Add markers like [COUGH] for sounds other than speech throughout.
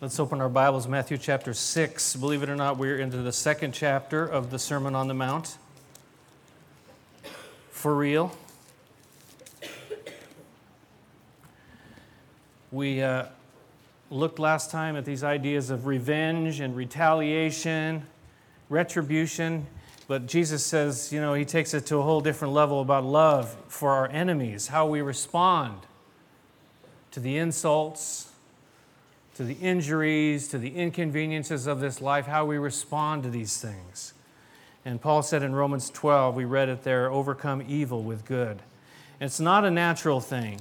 Let's open our Bibles, Matthew chapter 6. Believe it or not, we're into the second chapter of the Sermon on the Mount. For real. We uh, looked last time at these ideas of revenge and retaliation, retribution, but Jesus says, you know, he takes it to a whole different level about love for our enemies, how we respond to the insults to the injuries, to the inconveniences of this life, how we respond to these things. And Paul said in Romans 12, we read it there overcome evil with good. It's not a natural thing.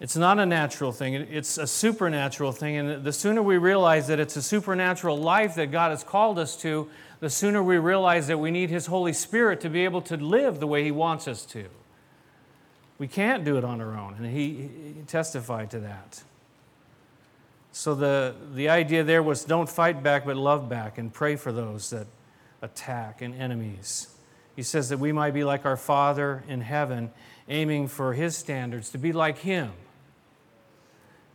It's not a natural thing, it's a supernatural thing. And the sooner we realize that it's a supernatural life that God has called us to, the sooner we realize that we need His Holy Spirit to be able to live the way He wants us to. We can't do it on our own, and He, he testified to that. So the, the idea there was don't fight back, but love back and pray for those that attack and enemies. He says that we might be like our Father in heaven, aiming for His standards, to be like Him.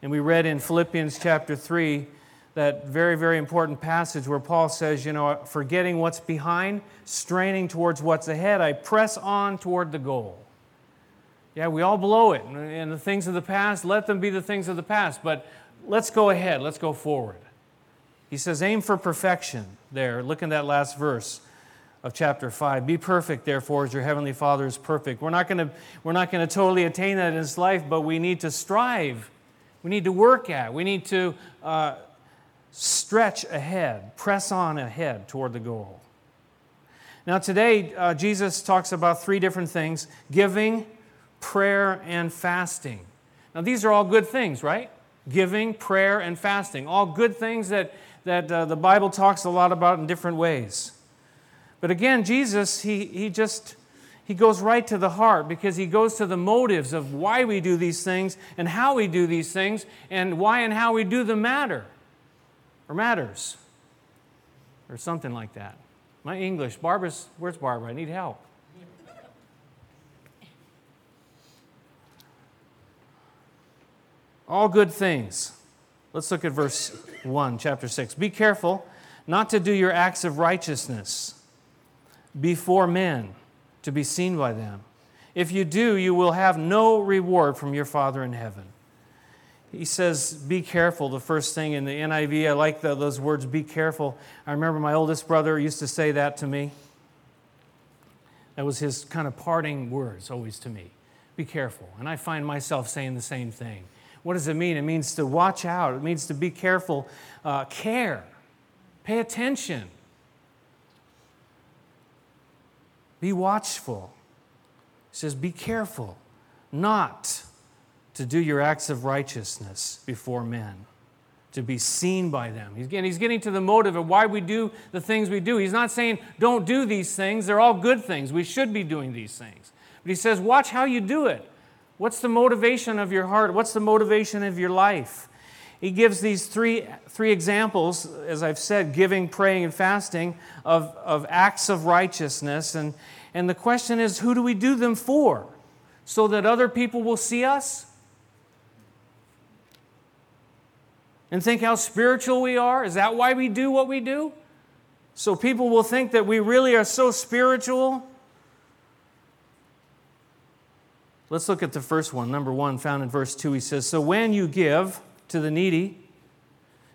And we read in Philippians chapter 3 that very, very important passage where Paul says, you know, forgetting what's behind, straining towards what's ahead, I press on toward the goal. Yeah, we all blow it. And the things of the past, let them be the things of the past. But let's go ahead, let's go forward. He says, aim for perfection there. Look in that last verse of chapter 5. Be perfect, therefore, as your heavenly Father is perfect. We're not going to, totally attain that in this life, but we need to strive. We need to work at. We need to uh, stretch ahead, press on ahead toward the goal. Now, today, uh, Jesus talks about three different things giving, prayer, and fasting. Now, these are all good things, right? Giving, prayer, and fasting. All good things that, that uh, the Bible talks a lot about in different ways. But again, Jesus, he, he just he goes right to the heart because he goes to the motives of why we do these things and how we do these things and why and how we do them matter or matters or something like that. My English, Barbara's, where's Barbara? I need help. All good things. Let's look at verse 1, chapter 6. Be careful not to do your acts of righteousness before men to be seen by them. If you do, you will have no reward from your Father in heaven. He says, Be careful, the first thing in the NIV. I like the, those words, be careful. I remember my oldest brother used to say that to me. That was his kind of parting words always to me. Be careful. And I find myself saying the same thing. What does it mean? It means to watch out, it means to be careful, uh, care, pay attention, be watchful. He says, Be careful not to do your acts of righteousness before men, to be seen by them. He's getting, he's getting to the motive of why we do the things we do. He's not saying, Don't do these things. They're all good things. We should be doing these things. But he says, Watch how you do it. What's the motivation of your heart? What's the motivation of your life? He gives these three, three examples, as I've said giving, praying, and fasting, of, of acts of righteousness. And, and the question is who do we do them for? So that other people will see us? And think how spiritual we are? Is that why we do what we do? So people will think that we really are so spiritual Let's look at the first one. Number one, found in verse 2, he says, So when you give to the needy,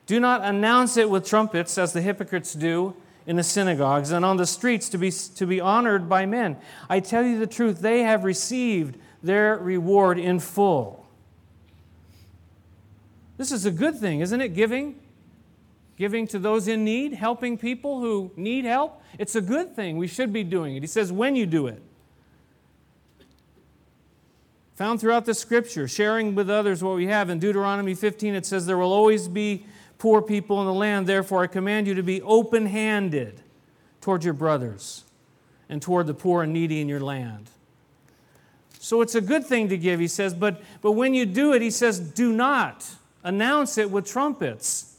do not announce it with trumpets as the hypocrites do in the synagogues and on the streets to be, to be honored by men. I tell you the truth, they have received their reward in full. This is a good thing, isn't it? Giving. Giving to those in need, helping people who need help. It's a good thing. We should be doing it. He says, when you do it. Found throughout the scripture, sharing with others what we have. In Deuteronomy 15, it says, There will always be poor people in the land. Therefore, I command you to be open handed toward your brothers and toward the poor and needy in your land. So it's a good thing to give, he says, but, but when you do it, he says, do not announce it with trumpets,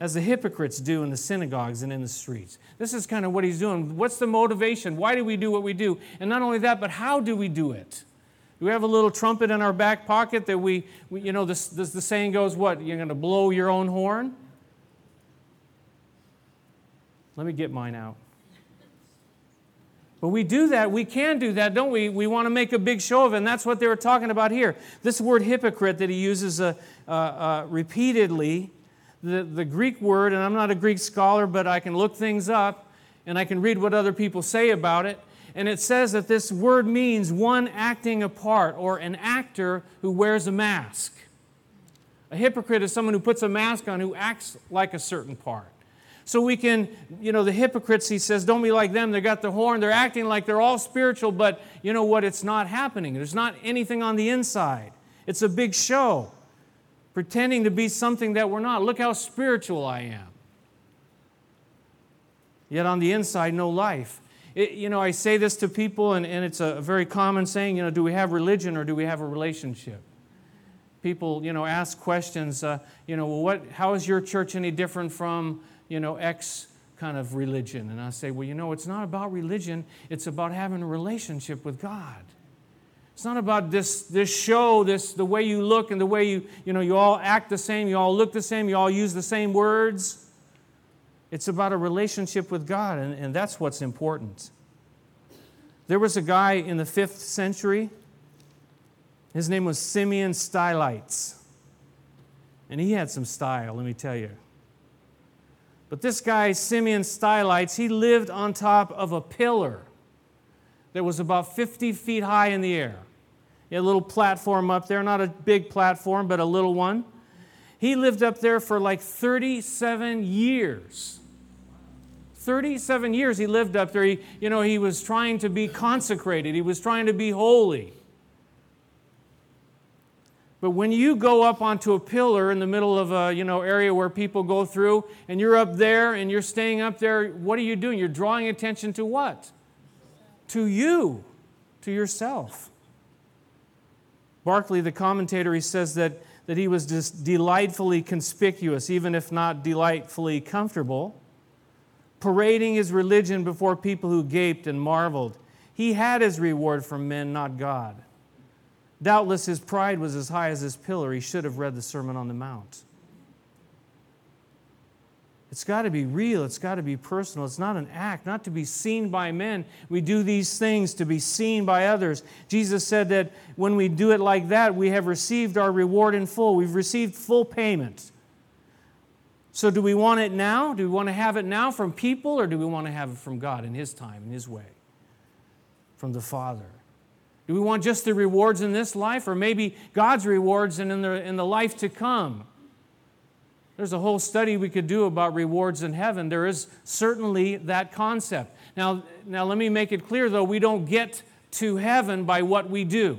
as the hypocrites do in the synagogues and in the streets. This is kind of what he's doing. What's the motivation? Why do we do what we do? And not only that, but how do we do it? We have a little trumpet in our back pocket that we, we you know, this, this, the saying goes, what? You're going to blow your own horn? Let me get mine out. But we do that, we can do that, don't we? We want to make a big show of it, and that's what they were talking about here. This word hypocrite that he uses uh, uh, uh, repeatedly, the, the Greek word, and I'm not a Greek scholar, but I can look things up and I can read what other people say about it. And it says that this word means one acting a part or an actor who wears a mask. A hypocrite is someone who puts a mask on who acts like a certain part. So we can, you know, the hypocrites, he says, don't be like them. They got the horn. They're acting like they're all spiritual, but you know what? It's not happening. There's not anything on the inside. It's a big show, pretending to be something that we're not. Look how spiritual I am. Yet on the inside, no life. It, you know, I say this to people, and, and it's a very common saying, you know, do we have religion or do we have a relationship? People, you know, ask questions, uh, you know, well, what, how is your church any different from you know, X kind of religion. And I say, well, you know, it's not about religion, it's about having a relationship with God. It's not about this, this show, this the way you look and the way you, you know, you all act the same, you all look the same, you all use the same words. It's about a relationship with God, and, and that's what's important. There was a guy in the fifth century. His name was Simeon Stylites. And he had some style, let me tell you. But this guy, Simeon Stylites, he lived on top of a pillar that was about 50 feet high in the air. He had a little platform up there, not a big platform, but a little one. He lived up there for like 37 years. 37 years he lived up there. He, you know, he was trying to be consecrated, he was trying to be holy. But when you go up onto a pillar in the middle of a you know, area where people go through, and you're up there and you're staying up there, what are you doing? You're drawing attention to what? To you, to yourself. Barclay, the commentator, he says that, that he was just delightfully conspicuous, even if not delightfully comfortable, parading his religion before people who gaped and marveled. He had his reward from men, not God. Doubtless his pride was as high as his pillar. He should have read the Sermon on the Mount. It's got to be real. It's got to be personal. It's not an act, not to be seen by men. We do these things to be seen by others. Jesus said that when we do it like that, we have received our reward in full. We've received full payment. So, do we want it now? Do we want to have it now from people, or do we want to have it from God in His time, in His way, from the Father? Do we want just the rewards in this life or maybe God's rewards and in the, in the life to come? There's a whole study we could do about rewards in heaven. There is certainly that concept. Now, now let me make it clear though, we don't get to heaven by what we do.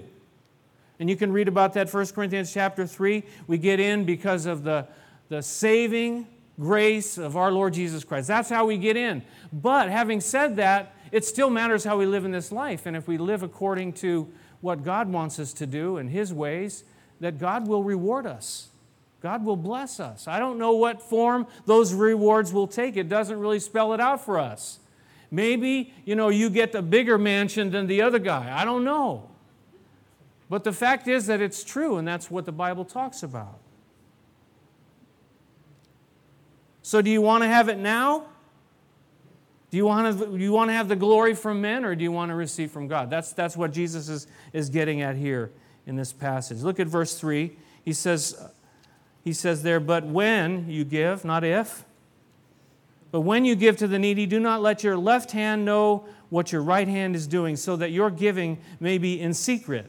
And you can read about that 1 Corinthians chapter 3. We get in because of the, the saving grace of our Lord Jesus Christ. That's how we get in. But having said that, it still matters how we live in this life. And if we live according to what God wants us to do in His ways, that God will reward us. God will bless us. I don't know what form those rewards will take. It doesn't really spell it out for us. Maybe, you know, you get a bigger mansion than the other guy. I don't know. But the fact is that it's true, and that's what the Bible talks about. So, do you want to have it now? Do you, want to, you want to have the glory from men or do you want to receive from God? That's, that's what Jesus is, is getting at here in this passage. Look at verse 3. He says, he says there, But when you give, not if, but when you give to the needy, do not let your left hand know what your right hand is doing, so that your giving may be in secret.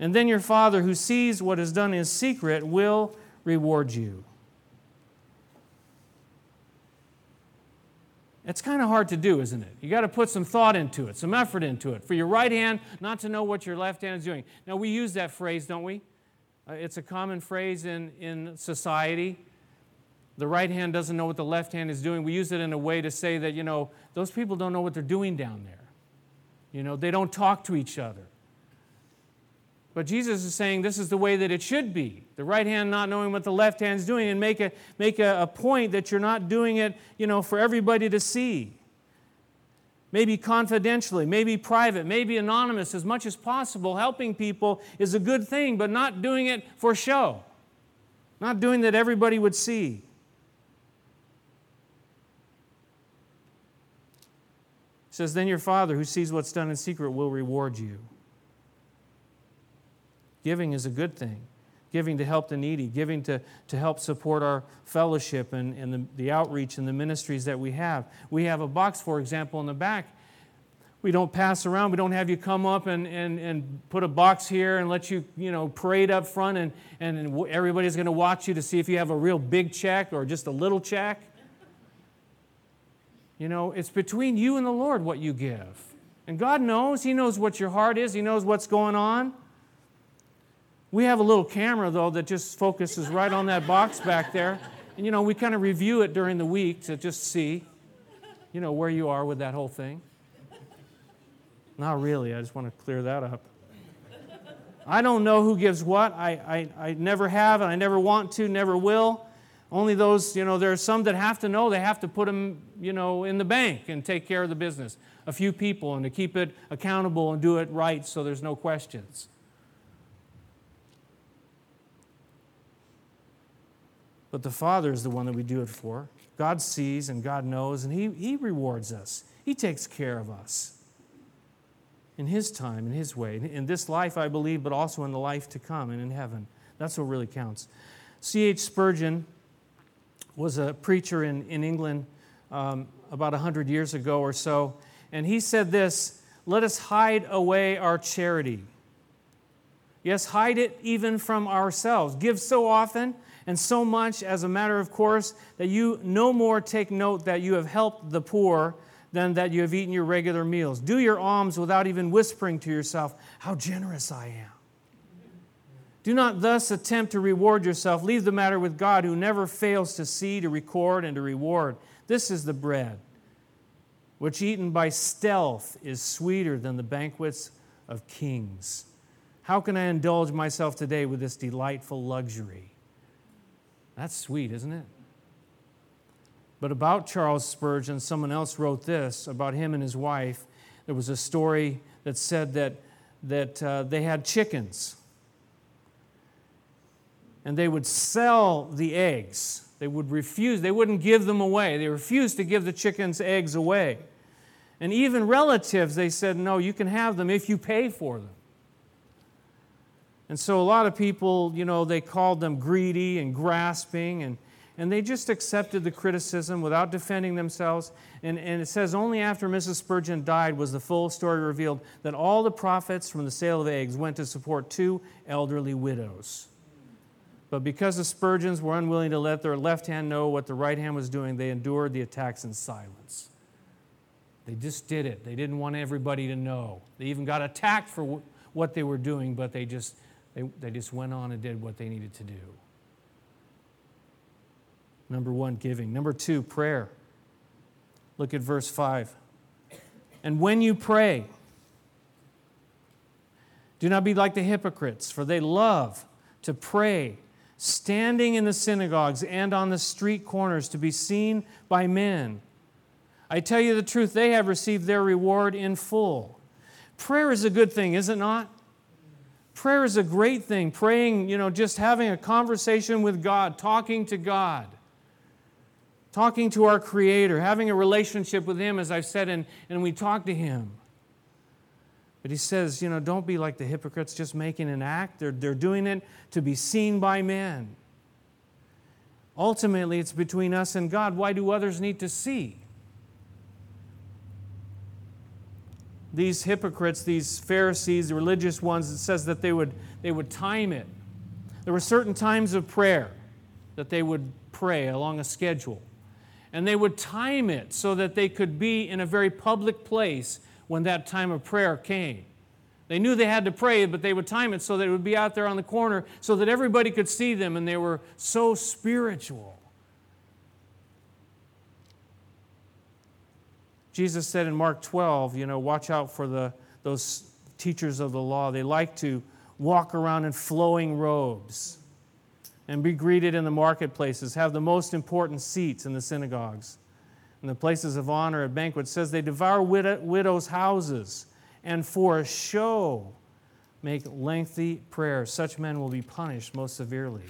And then your Father, who sees what is done in secret, will reward you. It's kind of hard to do, isn't it? You got to put some thought into it, some effort into it. For your right hand not to know what your left hand is doing. Now, we use that phrase, don't we? Uh, it's a common phrase in, in society. The right hand doesn't know what the left hand is doing. We use it in a way to say that, you know, those people don't know what they're doing down there. You know, they don't talk to each other. But Jesus is saying this is the way that it should be. The right hand not knowing what the left hand is doing, and make, a, make a, a point that you're not doing it, you know, for everybody to see. maybe confidentially, maybe private, maybe anonymous, as much as possible. Helping people is a good thing, but not doing it for show, not doing that everybody would see. He says, Then your Father, who sees what's done in secret, will reward you. Giving is a good thing. Giving to help the needy, giving to, to help support our fellowship and, and the, the outreach and the ministries that we have. We have a box, for example, in the back. We don't pass around. We don't have you come up and, and, and put a box here and let you, you know, parade up front and, and everybody's going to watch you to see if you have a real big check or just a little check. You know, it's between you and the Lord what you give. And God knows. He knows what your heart is, He knows what's going on. We have a little camera, though, that just focuses right on that box back there. And, you know, we kind of review it during the week to just see, you know, where you are with that whole thing. Not really. I just want to clear that up. I don't know who gives what. I, I, I never have, and I never want to, never will. Only those, you know, there are some that have to know they have to put them, you know, in the bank and take care of the business. A few people and to keep it accountable and do it right so there's no questions. But the Father is the one that we do it for. God sees and God knows, and He, he rewards us. He takes care of us in His time, in His way. In this life, I believe, but also in the life to come and in heaven. That's what really counts. C.H. Spurgeon was a preacher in, in England um, about 100 years ago or so, and he said this Let us hide away our charity. Yes, hide it even from ourselves. Give so often and so much as a matter of course that you no more take note that you have helped the poor than that you have eaten your regular meals. Do your alms without even whispering to yourself, How generous I am. Do not thus attempt to reward yourself. Leave the matter with God, who never fails to see, to record, and to reward. This is the bread, which eaten by stealth is sweeter than the banquets of kings. How can I indulge myself today with this delightful luxury? That's sweet, isn't it? But about Charles Spurgeon, someone else wrote this about him and his wife. There was a story that said that, that uh, they had chickens and they would sell the eggs. They would refuse, they wouldn't give them away. They refused to give the chickens' eggs away. And even relatives, they said, no, you can have them if you pay for them. And so a lot of people, you know, they called them greedy and grasping, and, and they just accepted the criticism without defending themselves. And, and it says only after Mrs. Spurgeon died was the full story revealed that all the profits from the sale of eggs went to support two elderly widows. But because the Spurgeons were unwilling to let their left hand know what the right hand was doing, they endured the attacks in silence. They just did it. They didn't want everybody to know. They even got attacked for what they were doing, but they just, they, they just went on and did what they needed to do. Number one, giving. Number two, prayer. Look at verse 5. And when you pray, do not be like the hypocrites, for they love to pray standing in the synagogues and on the street corners to be seen by men. I tell you the truth, they have received their reward in full. Prayer is a good thing, is it not? Prayer is a great thing. Praying, you know, just having a conversation with God, talking to God, talking to our Creator, having a relationship with Him, as I've said, and, and we talk to Him. But he says, you know, don't be like the hypocrites just making an act. They're, they're doing it to be seen by men. Ultimately, it's between us and God. Why do others need to see? These hypocrites, these Pharisees, the religious ones, it says that they would, they would time it. There were certain times of prayer that they would pray along a schedule. And they would time it so that they could be in a very public place when that time of prayer came. They knew they had to pray, but they would time it so that it would be out there on the corner so that everybody could see them and they were so spiritual. Jesus said in Mark 12, you know, watch out for the, those teachers of the law. They like to walk around in flowing robes and be greeted in the marketplaces, have the most important seats in the synagogues. in the places of honor at banquets says they devour widows' houses and for a show make lengthy prayers. Such men will be punished most severely.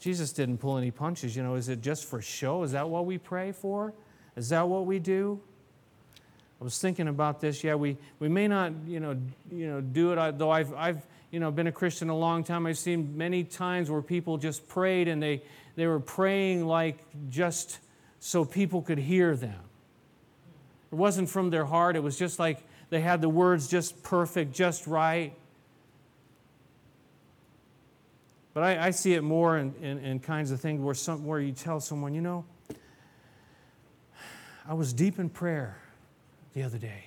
Jesus didn't pull any punches. You know, is it just for show? Is that what we pray for? Is that what we do? I was thinking about this. Yeah, we, we may not, you know, you know, do it, though I've, I've, you know, been a Christian a long time. I've seen many times where people just prayed and they, they were praying like just so people could hear them. It wasn't from their heart. It was just like they had the words just perfect, just right. But I, I see it more in, in, in, kinds of things where, some, where you tell someone, you know, I was deep in prayer the other day,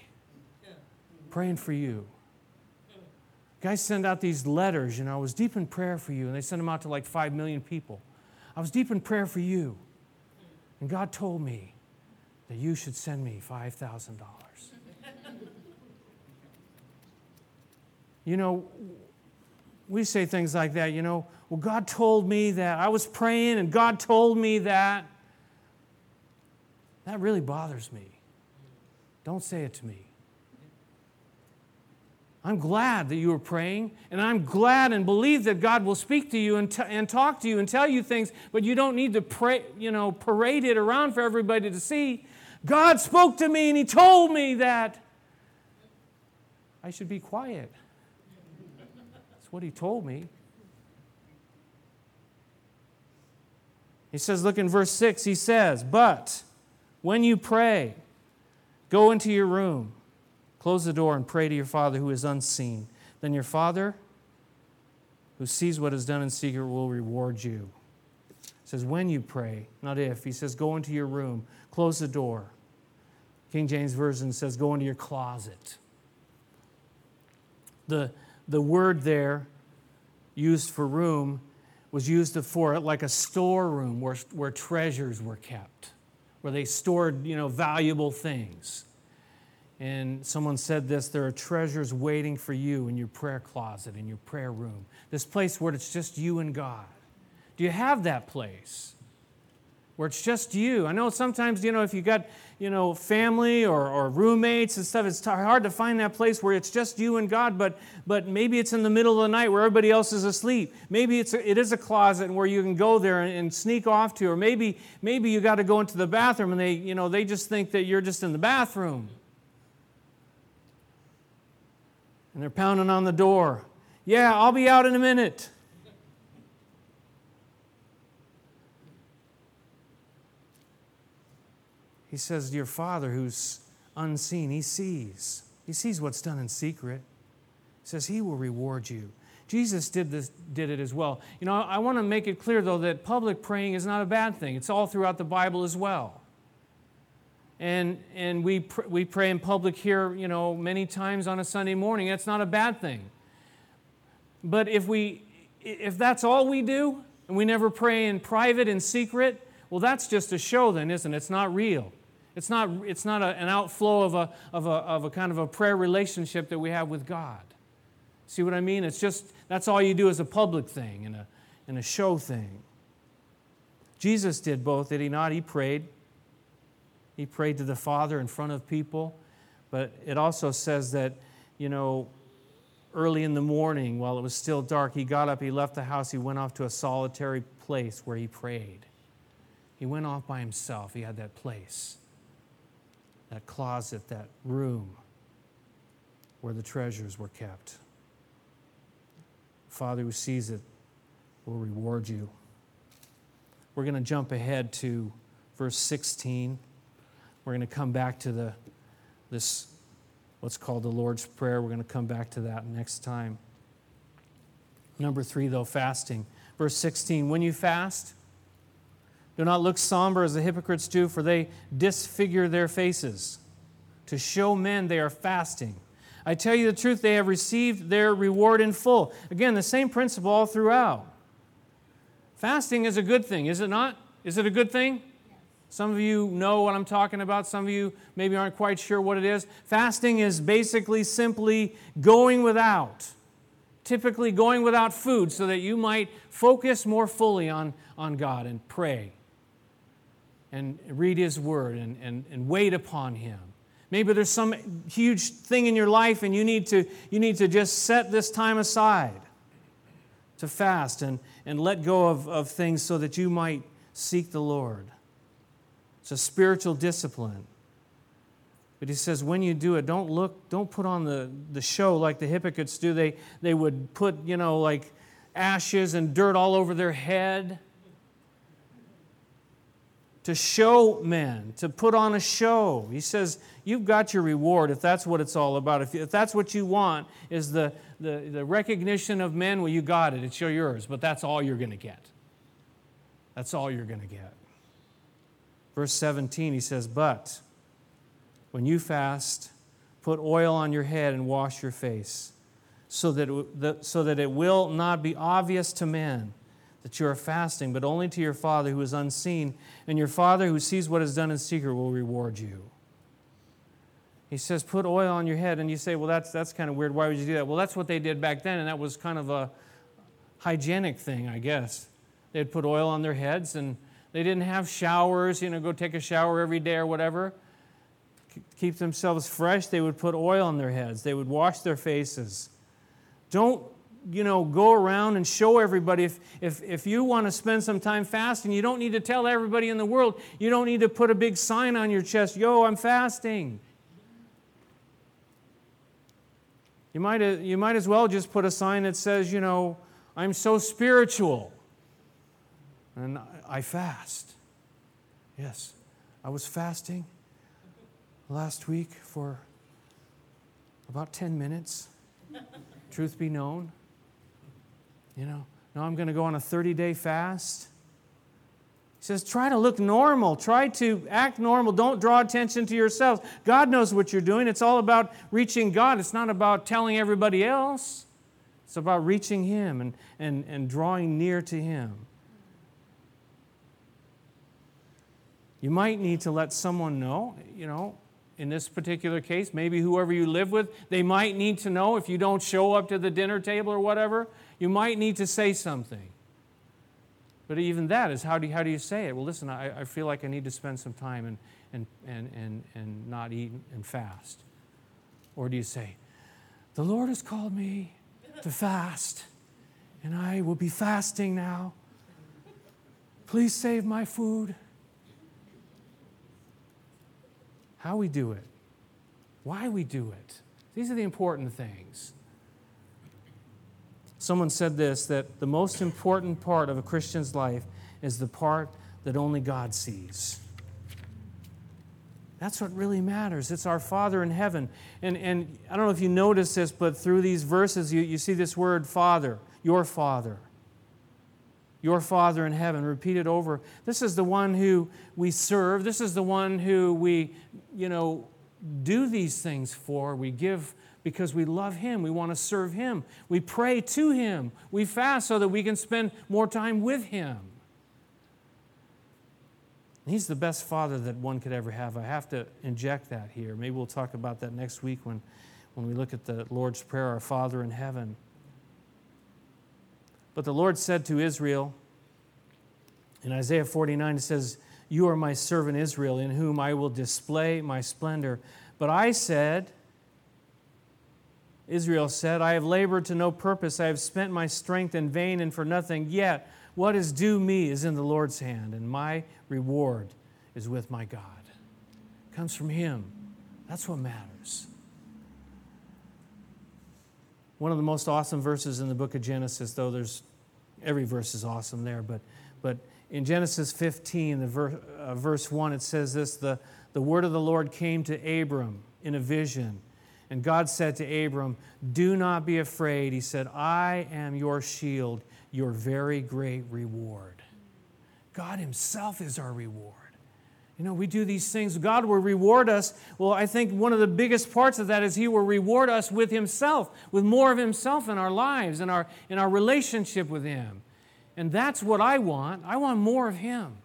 praying for you. Guys send out these letters, you know, I was deep in prayer for you, and they send them out to like five million people. I was deep in prayer for you, and God told me that you should send me $5,000. [LAUGHS] you know, we say things like that, you know, well, God told me that. I was praying and God told me that. That really bothers me. Don't say it to me. I'm glad that you were praying, and I'm glad and believe that God will speak to you and, t- and talk to you and tell you things, but you don't need to pray, you know, parade it around for everybody to see. God spoke to me and He told me that I should be quiet. What He told me. He says, look in verse 6, he says, But when you pray, go into your room, close the door, and pray to your Father who is unseen. Then your Father, who sees what is done in secret, will reward you. He says, when you pray, not if. He says, go into your room, close the door. King James Version says, go into your closet. The, the word there used for room was used for like a storeroom where, where treasures were kept, where they stored, you know, valuable things. And someone said this there are treasures waiting for you in your prayer closet, in your prayer room. This place where it's just you and God. Do you have that place? where it's just you. I know sometimes, you know, if you got, you know, family or, or roommates and stuff, it's hard to find that place where it's just you and God, but, but maybe it's in the middle of the night where everybody else is asleep. Maybe it's a, it is a closet where you can go there and, and sneak off to, or maybe, maybe you got to go into the bathroom and they, you know, they just think that you're just in the bathroom. And they're pounding on the door. Yeah, I'll be out in a minute. He says, Your Father who's unseen, He sees. He sees what's done in secret. He says, He will reward you. Jesus did, this, did it as well. You know, I want to make it clear, though, that public praying is not a bad thing. It's all throughout the Bible as well. And, and we, pr- we pray in public here, you know, many times on a Sunday morning. That's not a bad thing. But if, we, if that's all we do, and we never pray in private, in secret, well, that's just a show then, isn't it? It's not real. It's not, it's not a, an outflow of a, of, a, of a kind of a prayer relationship that we have with God. See what I mean? It's just, that's all you do is a public thing and a, and a show thing. Jesus did both, did he not? He prayed. He prayed to the Father in front of people. But it also says that, you know, early in the morning, while it was still dark, he got up, he left the house, he went off to a solitary place where he prayed. He went off by himself. He had that place that closet, that room where the treasures were kept. Father who sees it will reward you. We're going to jump ahead to verse 16. We're going to come back to the this what's called the Lord's Prayer. We're going to come back to that next time. Number 3 though, fasting. Verse 16, when you fast, do not look somber as the hypocrites do, for they disfigure their faces to show men they are fasting. I tell you the truth, they have received their reward in full. Again, the same principle all throughout. Fasting is a good thing, is it not? Is it a good thing? Some of you know what I'm talking about. Some of you maybe aren't quite sure what it is. Fasting is basically simply going without, typically going without food, so that you might focus more fully on, on God and pray and read His Word and, and, and wait upon Him. Maybe there's some huge thing in your life and you need to, you need to just set this time aside to fast and, and let go of, of things so that you might seek the Lord. It's a spiritual discipline. But he says, when you do it, don't look, don't put on the, the show like the hypocrites do. They, they would put, you know, like ashes and dirt all over their head to show men, to put on a show. He says, You've got your reward if that's what it's all about. If, if that's what you want, is the, the, the recognition of men, well, you got it, it's your, yours, but that's all you're going to get. That's all you're going to get. Verse 17, he says, But when you fast, put oil on your head and wash your face, so that, it, so that it will not be obvious to men that you are fasting, but only to your Father who is unseen, and your Father who sees what is done in secret will reward you. He says, Put oil on your head. And you say, Well, that's, that's kind of weird. Why would you do that? Well, that's what they did back then, and that was kind of a hygienic thing, I guess. They'd put oil on their heads, and they didn't have showers, you know, go take a shower every day or whatever. Keep themselves fresh, they would put oil on their heads, they would wash their faces. Don't you know, go around and show everybody. If, if, if you want to spend some time fasting, you don't need to tell everybody in the world. You don't need to put a big sign on your chest, yo, I'm fasting. You might, you might as well just put a sign that says, you know, I'm so spiritual and I fast. Yes, I was fasting last week for about 10 minutes, truth be known. You know, now I'm going to go on a 30 day fast. He says, try to look normal. Try to act normal. Don't draw attention to yourselves. God knows what you're doing. It's all about reaching God. It's not about telling everybody else. It's about reaching Him and, and, and drawing near to Him. You might need to let someone know, you know, in this particular case, maybe whoever you live with, they might need to know if you don't show up to the dinner table or whatever, you might need to say something. But even that is how do you, how do you say it? Well, listen, I, I feel like I need to spend some time and, and, and, and, and not eat and fast. Or do you say, The Lord has called me to fast, and I will be fasting now. Please save my food. How we do it, why we do it. These are the important things. Someone said this that the most important part of a Christian's life is the part that only God sees. That's what really matters. It's our Father in heaven. And, and I don't know if you notice this, but through these verses, you, you see this word Father, your Father. Your Father in heaven, repeated over. This is the one who we serve. This is the one who we, you know, do these things for. We give because we love Him. We want to serve Him. We pray to Him. We fast so that we can spend more time with Him. He's the best father that one could ever have. I have to inject that here. Maybe we'll talk about that next week when, when we look at the Lord's Prayer, Our Father in heaven. But the Lord said to Israel, in Isaiah 49, it says, You are my servant Israel, in whom I will display my splendor. But I said, Israel said, I have labored to no purpose. I have spent my strength in vain and for nothing. Yet, what is due me is in the Lord's hand, and my reward is with my God. It comes from Him. That's what matters. One of the most awesome verses in the book of Genesis, though there's every verse is awesome there, but, but in Genesis 15, the ver, uh, verse 1, it says this the, the word of the Lord came to Abram in a vision and God said to Abram, Do not be afraid. He said, I am your shield, your very great reward. God Himself is our reward. You know, we do these things. God will reward us. Well, I think one of the biggest parts of that is He will reward us with Himself, with more of Himself in our lives, in our, in our relationship with Him. And that's what I want. I want more of Him.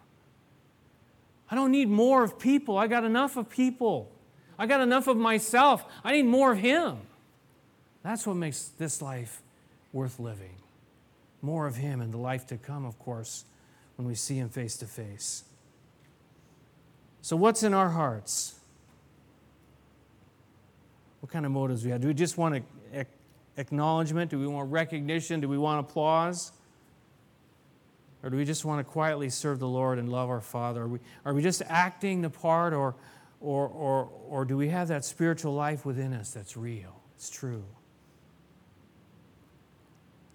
I don't need more of people. I got enough of people. I got enough of myself. I need more of Him. That's what makes this life worth living. More of Him and the life to come, of course, when we see Him face to face. So, what's in our hearts? What kind of motives do we have? Do we just want acknowledgement? Do we want recognition? Do we want applause? Or do we just want to quietly serve the Lord and love our Father? Are we, are we just acting the part, or, or, or, or do we have that spiritual life within us that's real? It's true.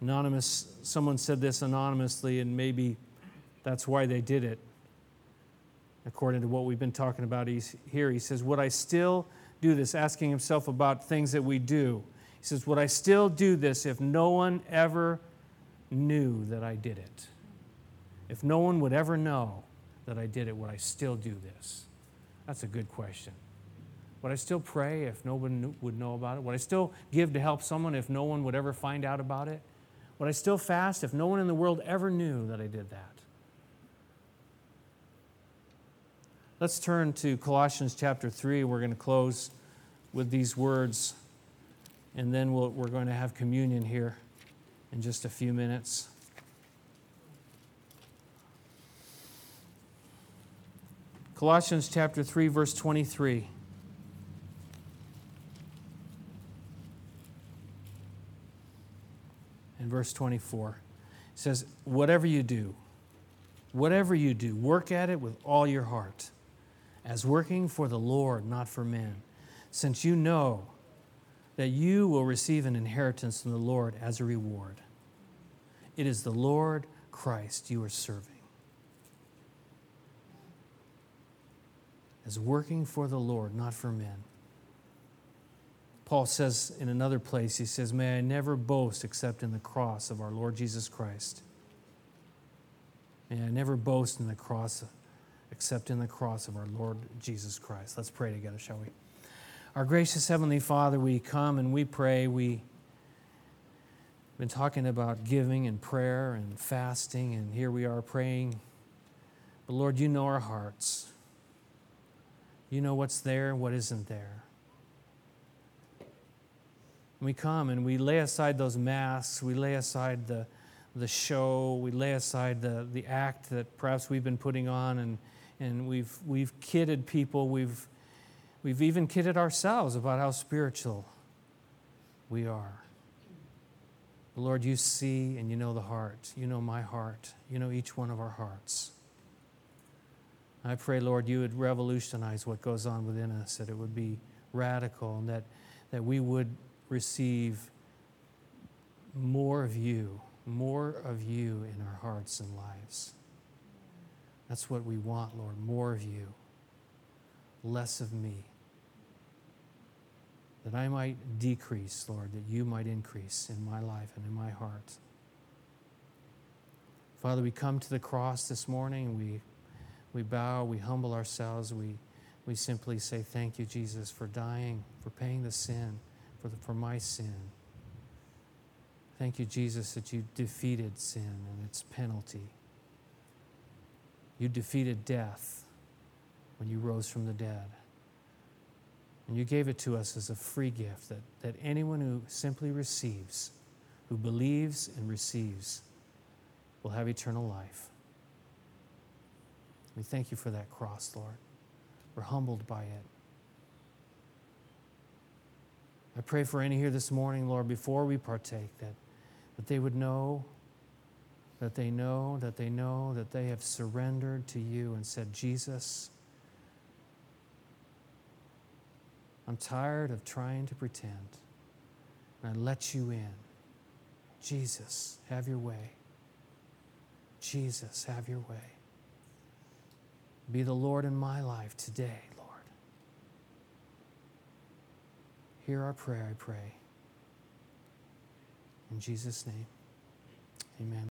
Anonymous, someone said this anonymously, and maybe that's why they did it. According to what we've been talking about here, he says, Would I still do this? Asking himself about things that we do. He says, Would I still do this if no one ever knew that I did it? If no one would ever know that I did it, would I still do this? That's a good question. Would I still pray if no one would know about it? Would I still give to help someone if no one would ever find out about it? Would I still fast if no one in the world ever knew that I did that? Let's turn to Colossians chapter 3. We're going to close with these words, and then we we are going to have communion here in just a few minutes. Colossians chapter 3 verse 23. And verse 24 it says, Whatever you do, whatever you do, work at it with all your heart, as working for the Lord, not for men, since you know that you will receive an inheritance from the Lord as a reward. It is the Lord Christ you are serving. As working for the Lord, not for men. Paul says in another place, he says, May I never boast except in the cross of our Lord Jesus Christ. May I never boast in the cross except in the cross of our Lord Jesus Christ. Let's pray together, shall we? Our gracious Heavenly Father, we come and we pray. We've been talking about giving and prayer and fasting, and here we are praying. But Lord, you know our hearts. You know what's there and what isn't there. We come and we lay aside those masks, we lay aside the, the show, we lay aside the, the act that perhaps we've been putting on, and, and we've, we've kidded people, we've, we've even kidded ourselves about how spiritual we are. Lord, you see and you know the heart. You know my heart. You know each one of our hearts. I pray, Lord, you would revolutionize what goes on within us, that it would be radical, and that, that we would receive more of you, more of you in our hearts and lives. That's what we want, Lord, more of you, less of me. That I might decrease, Lord, that you might increase in my life and in my heart. Father, we come to the cross this morning. We we bow, we humble ourselves, we, we simply say, Thank you, Jesus, for dying, for paying the sin, for, the, for my sin. Thank you, Jesus, that you defeated sin and its penalty. You defeated death when you rose from the dead. And you gave it to us as a free gift that, that anyone who simply receives, who believes and receives, will have eternal life. We thank you for that cross, Lord. We're humbled by it. I pray for any here this morning, Lord, before we partake, that, that they would know, that they know, that they know that they have surrendered to you and said, Jesus, I'm tired of trying to pretend. And I let you in. Jesus, have your way. Jesus, have your way. Be the Lord in my life today, Lord. Hear our prayer, I pray. In Jesus' name, amen.